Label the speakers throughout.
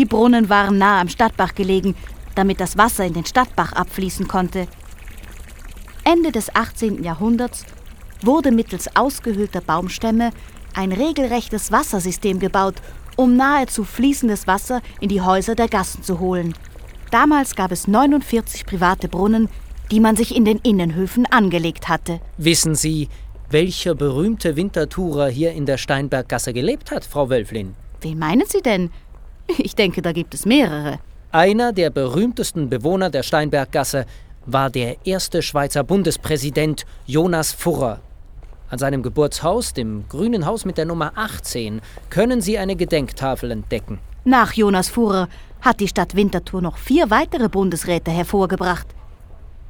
Speaker 1: Die Brunnen waren nah am Stadtbach gelegen, damit das Wasser in den Stadtbach abfließen konnte. Ende des 18. Jahrhunderts wurde mittels ausgehöhlter Baumstämme ein regelrechtes Wassersystem gebaut, um nahezu fließendes Wasser in die Häuser der Gassen zu holen. Damals gab es 49 private Brunnen, die man sich in den Innenhöfen angelegt hatte.
Speaker 2: Wissen Sie, welcher berühmte Wintertourer hier in der Steinberggasse gelebt hat, Frau Wölflin?
Speaker 1: Wen meinen Sie denn? Ich denke, da gibt es mehrere.
Speaker 2: Einer der berühmtesten Bewohner der Steinberggasse war der erste Schweizer Bundespräsident Jonas Furrer. An seinem Geburtshaus, dem Grünen Haus mit der Nummer 18, können Sie eine Gedenktafel entdecken.
Speaker 1: Nach Jonas Furrer hat die Stadt Winterthur noch vier weitere Bundesräte hervorgebracht.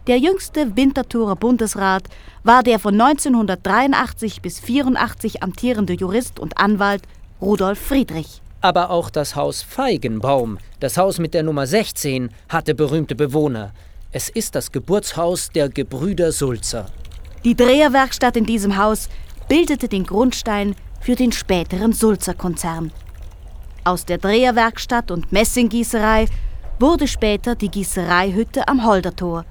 Speaker 1: Der jüngste Winterthurer Bundesrat war der von 1983 bis 84 amtierende Jurist und Anwalt Rudolf Friedrich.
Speaker 2: Aber auch das Haus Feigenbaum, das Haus mit der Nummer 16, hatte berühmte Bewohner. Es ist das Geburtshaus der Gebrüder Sulzer.
Speaker 1: Die Dreherwerkstatt in diesem Haus bildete den Grundstein für den späteren Sulzer-Konzern. Aus der Dreherwerkstatt und Messinggießerei wurde später die Gießereihütte am Holdertor.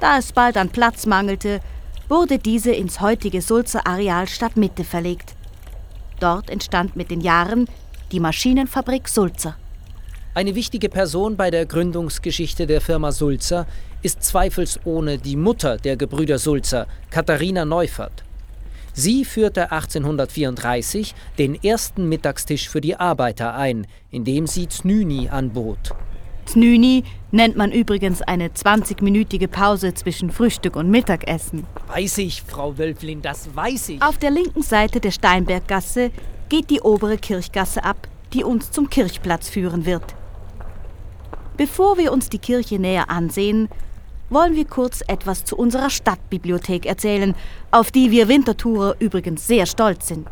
Speaker 1: Da es bald an Platz mangelte, wurde diese ins heutige Sulzer Areal Stadtmitte verlegt. Dort entstand mit den Jahren die Maschinenfabrik Sulzer.
Speaker 2: Eine wichtige Person bei der Gründungsgeschichte der Firma Sulzer ist zweifelsohne die Mutter der Gebrüder Sulzer, Katharina Neufert. Sie führte 1834 den ersten Mittagstisch für die Arbeiter ein, indem sie Znüni anbot.
Speaker 1: Znüni nennt man übrigens eine 20-minütige Pause zwischen Frühstück und Mittagessen.
Speaker 2: Weiß ich, Frau Wölflin, das weiß ich.
Speaker 1: Auf der linken Seite der Steinberggasse geht die obere Kirchgasse ab, die uns zum Kirchplatz führen wird. Bevor wir uns die Kirche näher ansehen, wollen wir kurz etwas zu unserer Stadtbibliothek erzählen, auf die wir Wintertourer übrigens sehr stolz sind.